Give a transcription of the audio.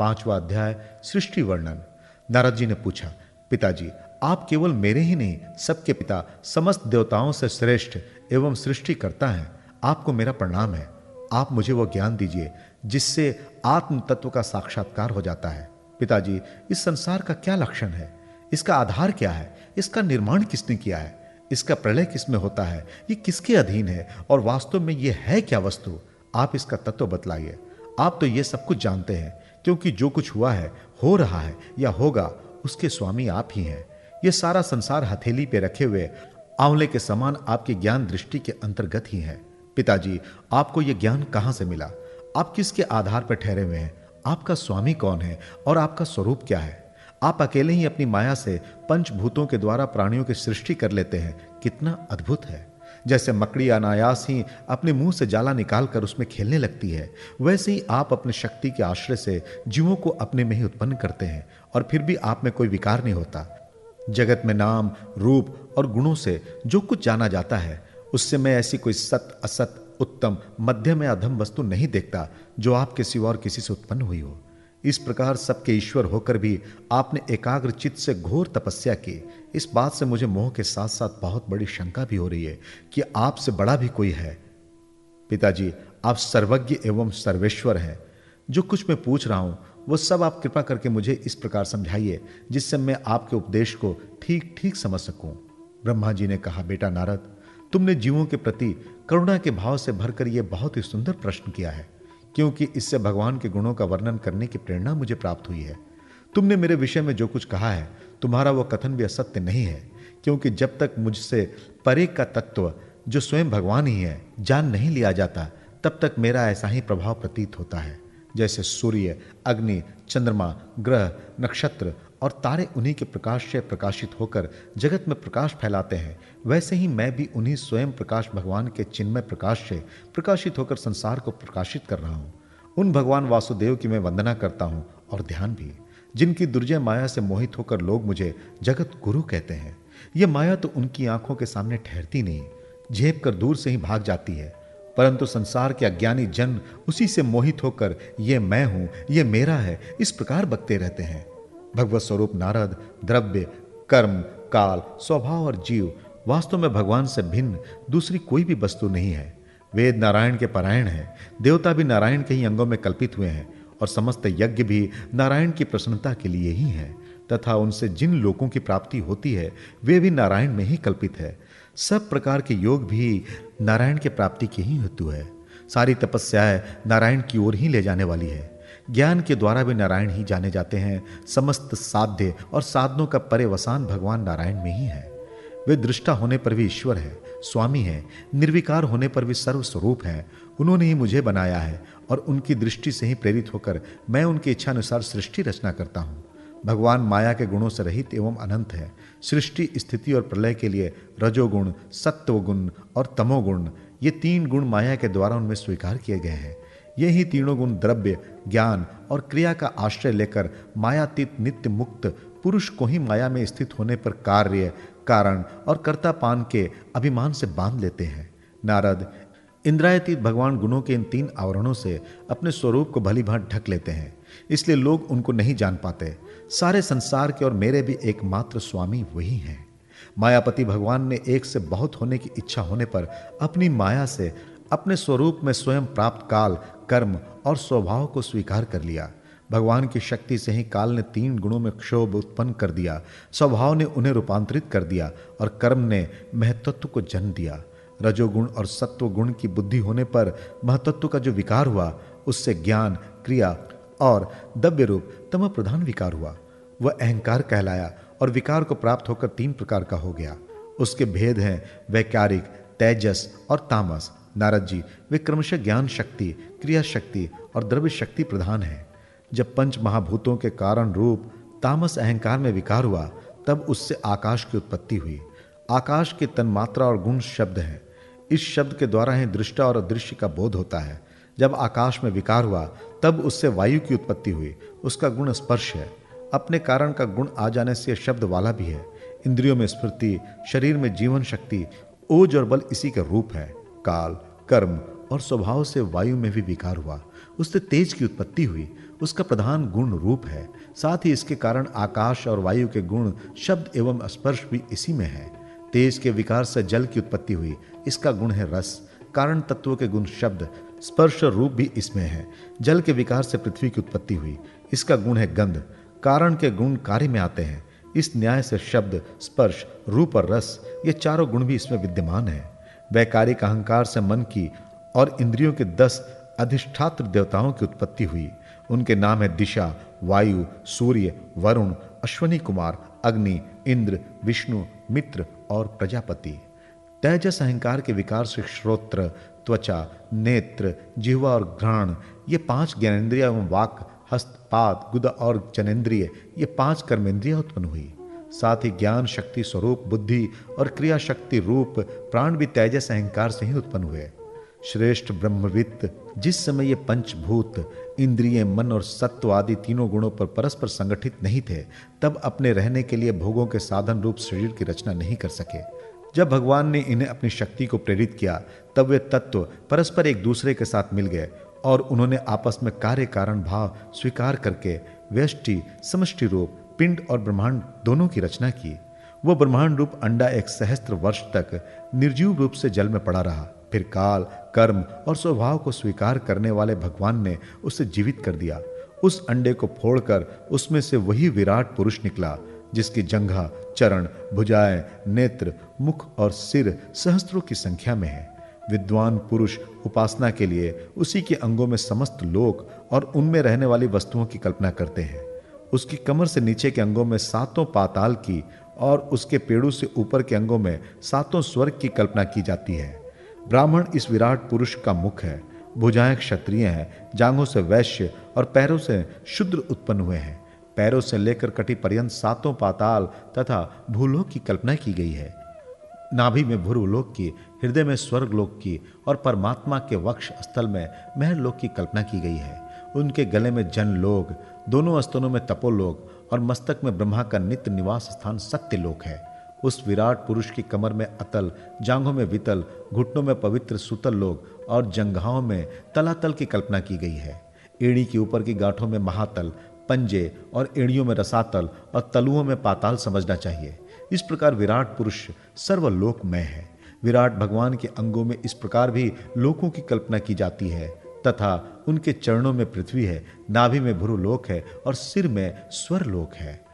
पांचवा अध्याय, सृष्टि वर्णन। नारद जी ने पूछा, पिताजी, आप केवल मेरे ही नहीं, सबके पिता, समस्त देवताओं से श्रेष्ठ एवं सृष्टि करता है। आपको मेरा प्रणाम है। आप मुझे वो ज्ञान दीजिए, जिससे आत्म तत्व का साक्षात्कार हो जाता है। पिताजी, इस संसार का क्या लक्षण है? इसका आधार क्या है? इसका निर्माण किसने किया है? इसका प्रलय किसमें होता है? ये किसके अधीन है? और वास्तव में ये है क्या वस्तु? आप इसका तत्व बतलाइए। आप तो ये सब कुछ जानते हैं, क्योंकि जो कुछ हुआ है, हो रहा है, या होगा, उसके स्वामी आप ही हैं। ये सारा संसार हथेली पे रखे हुए आंवले के समान आपके ज्ञान दृष्टि के अंतर्गत ही है। पिताजी, आपको यह ज्ञान कहाँ से मिला? आप किसके आधार पर ठहरे हुए हैं? आपका स्वामी कौन है, और आपका स्वरूप क्या है? आप अकेले ही अपनी माया से पंचभूतों के द्वारा प्राणियों की सृष्टि कर लेते हैं। कितना अद्भुत है। जैसे मकड़ी अनायास ही अपने मुँह से जाला निकालकर उसमें खेलने लगती है, वैसे ही आप अपने शक्ति के आश्रय से जीवों को अपने में ही उत्पन्न करते हैं और फिर भी आप में कोई विकार नहीं होता। जगत में नाम, रूप और गुणों से जो कुछ जाना जाता है, उससे मैं ऐसी कोई सत, असत, उत्तम, मध्यम या अधम वस्तु नहीं देखता जो आपके सिवा और किसी से उत्पन्न हुई हो। इस प्रकार सबके ईश्वर होकर भी आपने एकाग्र चित्त से घोर तपस्या की। इस बात से मुझे मोह के साथ साथ बहुत बड़ी शंका भी हो रही है कि आपसे बड़ा भी कोई है। पिताजी, आप सर्वज्ञ एवं सर्वेश्वर हैं। जो कुछ मैं पूछ रहा हूँ, वो सब आप कृपा करके मुझे इस प्रकार समझाइए, जिससे मैं आपके उपदेश को ठीक ठीक समझ सकूँ। ब्रह्मा जी ने कहा, बेटा नारद, तुमने जीवों के प्रति करुणा के भाव से भरकर यह बहुत ही सुंदर प्रश्न किया है। क्योंकि इससे भगवान के गुणों का वर्णन करने की प्रेरणा मुझे प्राप्त हुई है। तुमने मेरे विषय में जो कुछ कहा है, तुम्हारा वह कथन भी असत्य नहीं है, क्योंकि जब तक मुझसे परे का तत्व जो स्वयं भगवान ही है, जान नहीं लिया जाता, तब तक मेरा ऐसा ही प्रभाव प्रतीत होता है। जैसे सूर्य, अग्नि, चंद्रमा, ग्रह, नक्षत्र और तारे उन्हीं के प्रकाश से प्रकाशित होकर जगत में प्रकाश फैलाते हैं। वैसे ही मैं भी उन्हीं स्वयं प्रकाश भगवान के चिन्मय प्रकाश से प्रकाशित होकर संसार को प्रकाशित कर रहा हूँ। उन भगवान वासुदेव की मैं वंदना करता हूँ और ध्यान भी। जिनकी दुर्जय माया से मोहित होकर लोग मुझे जगत गुरु कहते हैं। यह माया तो उनकी आँखों के सामने ठहरती नहीं, झेप कर दूर से ही भाग जाती है। परंतु संसार के अज्ञानी जन उसी से मोहित होकर, ये मैं हूँ, ये मेरा है, इस प्रकार बकते रहते हैं। भगवत स्वरूप, नारद, द्रव्य, कर्म, काल, स्वभाव और जीव वास्तव में भगवान से भिन्न, दूसरी कोई भी वस्तु नहीं है। वेद नारायण के परायण है, देवता भी नारायण के ही अंगों में कल्पित हुए हैं और समस्त यज्ञ भी नारायण की प्रसन्नता के लिए ही है, तथा उनसे जिन लोगों की प्राप्ति होती है, वे भी नारायण में ही कल्पित है। सब प्रकार के योग भी नारायण के प्राप्ति की ही हेतु है। सारी तपस्याएँ नारायण की ओर ही ले जाने वाली है। ज्ञान के द्वारा भी नारायण ही जाने जाते हैं। समस्त साध्य और साधनों का परेवसान भगवान नारायण में ही है। वे दृष्टा होने पर भी ईश्वर है, स्वामी है, निर्विकार होने पर भी सर्वस्वरूप है। उन्होंने ही मुझे बनाया है और उनकी दृष्टि से ही प्रेरित होकर मैं उनकी इच्छानुसार सृष्टि रचना करता हूँ। भगवान माया के गुणों से रहित एवं अनंत है। सृष्टि, स्थिति और प्रलय के लिए रजोगुण, सत्वगुण और तमोगुण, ये तीन गुण माया के द्वारा उनमें स्वीकार किए गए हैं। यही तीनों गुण द्रव्य, ज्ञान और क्रिया का आश्रय लेकर मायातीत नित्य मुक्त पुरुष को ही माया में स्थित होने पर कार्य, कारण और कर्तापान के अभिमान से बाँध लेते हैं। नारद इंद्रायतीत भगवान गुणों के इन तीन आवरणों से अपने स्वरूप को भली भांत ढक लेते हैं, इसलिए लोग उनको नहीं जान पाते। सारे संसार के और मेरे भी एकमात्र स्वामी वही हैं। मायापति भगवान ने एक से बहुत होने की इच्छा होने पर अपनी माया से अपने स्वरूप में स्वयं प्राप्त काल कर्म और स्वभाव को स्वीकार कर लिया। भगवान की शक्ति से ही काल ने तीन गुणों में क्षोभ उत्पन्न कर दिया। स्वभाव ने उन्हें रूपांतरित कर दिया और कर्म ने महत्त्व को जन्म दिया। रजोगुण और सत्व गुण की बुद्धि होने पर महतत्व का जो विकार हुआ, उससे ज्ञान, क्रिया और दव्य रूप तम प्रधान विकार हुआ। वह अहंकार कहलाया और विकार को प्राप्त होकर तीन प्रकार का हो गया। उसके भेद हैं वैकारिक, तेजस और तामस। नारद जी, वे क्रमशः ज्ञान शक्ति, क्रिया शक्ति और द्रव्य शक्ति प्रधान है। जब पंच महाभूतों के कारण रूप तामस अहंकार में विकार हुआ, तब उससे आकाश की उत्पत्ति हुई। आकाश के तन्मात्रा और गुण शब्द हैं। इस शब्द के द्वारा ही दृष्टा और अदृश्य का बोध होता है। जब आकाश में विकार हुआ, तब उससे वायु की उत्पत्ति हुई। उसका गुण स्पर्श है। अपने कारण का गुण आ जाने से शब्द वाला भी है। इंद्रियों में स्फूर्ति, शरीर में जीवन शक्ति, ओज और बल इसी का रूप है। काल, कर्म और स्वभाव से वायु में भी विकार हुआ। उससे तेज की उत्पत्ति हुई। उसका प्रधान गुण रूप है। साथ ही इसके कारण आकाश और वायु के गुण, शब्द एवं स्पर्श भी इसी में है। तेज के विकार से जल की उत्पत्ति हुई। इसका गुण है रस। कारण तत्व के गुण, शब्द, स्पर्श रूप भी इसमें है। जल के विकार से पृथ्वी की उत्पत्ति हुई। इसका गुण है गंध। कारण के गुण कार्य में आते हैं। इस न्याय से शब्द, स्पर्श, रूप और रस, ये चारों गुण भी इसमें विद्यमान है। वैकारिक अहंकार से मन की और इंद्रियों के दस अधिष्ठात्र देवताओं की उत्पत्ति हुई। उनके नाम है दिशा, वायु, सूर्य, वरुण, अश्वनी कुमार, अग्नि, इंद्र, विष्णु, मित्र और प्रजापति। तेजस अहंकार के विकार से श्रोत्र, त्वचा, नेत्र, जिह्वा और घ्राण, ये पाँच ज्ञानेन्द्रिय एवं वाक हस्तपात गुदा और जनेन्द्रिय ये पाँच कर्मेंद्रिय उत्पन्न हुई। साथ ही ज्ञान शक्ति स्वरूप, बुद्धि और क्रिया शक्ति रूप, प्राण भी तेजस अहंकार से ही उत्पन्न हुए। श्रेष्ठ ब्रह्मवित्त, जिस समय ये पंचभूत, इंद्रिय, मन और सत्व आदि तीनों गुणों पर परस्पर संगठित नहीं थे, तब अपने रहने के लिए भोगों के साधन रूप शरीर की रचना नहीं कर सके। जब भगवान ने इन्हें अपनी शक्ति को प्रेरित किया, तब वे तत्व परस्पर एक दूसरे के साथ मिल गए और उन्होंने आपस में कार्य कारण भाव स्वीकार करके, व्यष्टि, समष्टि रूप पिंड और ब्रह्मांड दोनों की रचना की। वह ब्रह्मांड रूप अंडा एक सहस्त्र वर्ष तक निर्जीव रूप से जल में पड़ा रहा। फिर काल, कर्म और स्वभाव को स्वीकार करने वाले भगवान ने उसे जीवित कर दिया। उस अंडे को फोड़कर उसमें से वही विराट पुरुष निकला, जिसकी जंघा, चरण, भुजाएँ, नेत्र, मुख और सिर सहस्त्रों की संख्या में है। विद्वान पुरुष उपासना के लिए उसी के अंगों में समस्त लोक और उनमें रहने वाली वस्तुओं की कल्पना करते हैं। उसकी कमर से नीचे के अंगों में सातों पाताल की और उसके पेड़ों से ऊपर के अंगों में सातों स्वर्ग की कल्पना की जाती है। ब्राह्मण इस विराट पुरुष का मुख है। भुजाएँ क्षत्रिय हैं, जांघों से वैश्य और पैरों से शुद्र उत्पन्न हुए हैं। पैरों से लेकर कटी पर्यंत सातों पाताल तथा भूलोक की कल्पना की गई है। नाभि में भूर्वलोक की, हृदय में स्वर्गलोक की और परमात्मा के वक्ष स्थल में महलोक की कल्पना की गई है। उनके गले में जन लोग, दोनों स्तनों में तपोलोक और मस्तक में ब्रह्मा का नित्य निवास स्थान सत्य लोक है। उस विराट पुरुष की कमर में अतल, जांघों में वितल, घुटनों में पवित्र सुतल लोग और जंघाओं में तलातल की कल्पना की गई है। एड़ी के ऊपर की गांठों में महातल, पंजे और एड़ियों में रसातल और तलुओं में पाताल समझना चाहिए। इस प्रकार विराट पुरुष सर्वलोकमय है। विराट भगवान के अंगों में इस प्रकार भी लोकों की कल्पना की जाती है। तथा उनके चरणों में पृथ्वी है, नाभि में भ्रुलोक है और सिर में स्वरलोक है।